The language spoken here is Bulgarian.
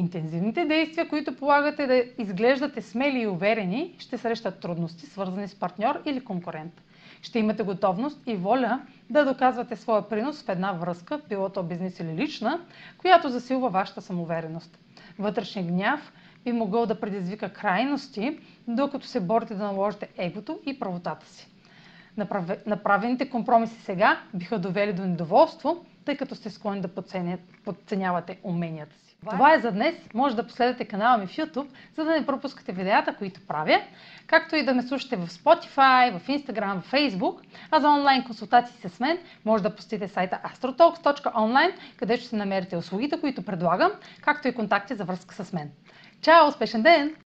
Интензивните действия, които полагате да изглеждате смели и уверени, ще срещат трудности, свързани с партньор или конкурент. Ще имате готовност и воля да доказвате своя принос в една връзка, било то бизнес или лична, която засилва вашата самоувереност. Вътрешният гняв би могъл да предизвика крайности, докато се борите да наложите егото и правотата си. Направените компромиси сега биха довели до недоволство, тъй като сте склонни да подценявате уменията си. Това е за днес. Може да последвате канала ми в YouTube, за да не пропускате видеята, които правя, както и да ме слушате в Spotify, в Instagram, в Facebook. А за онлайн консултации с мен може да посетите сайта astrotalks.online, където ще намерите услугите, които предлагам, както и контакти за връзка с мен. Чао! Успешен ден!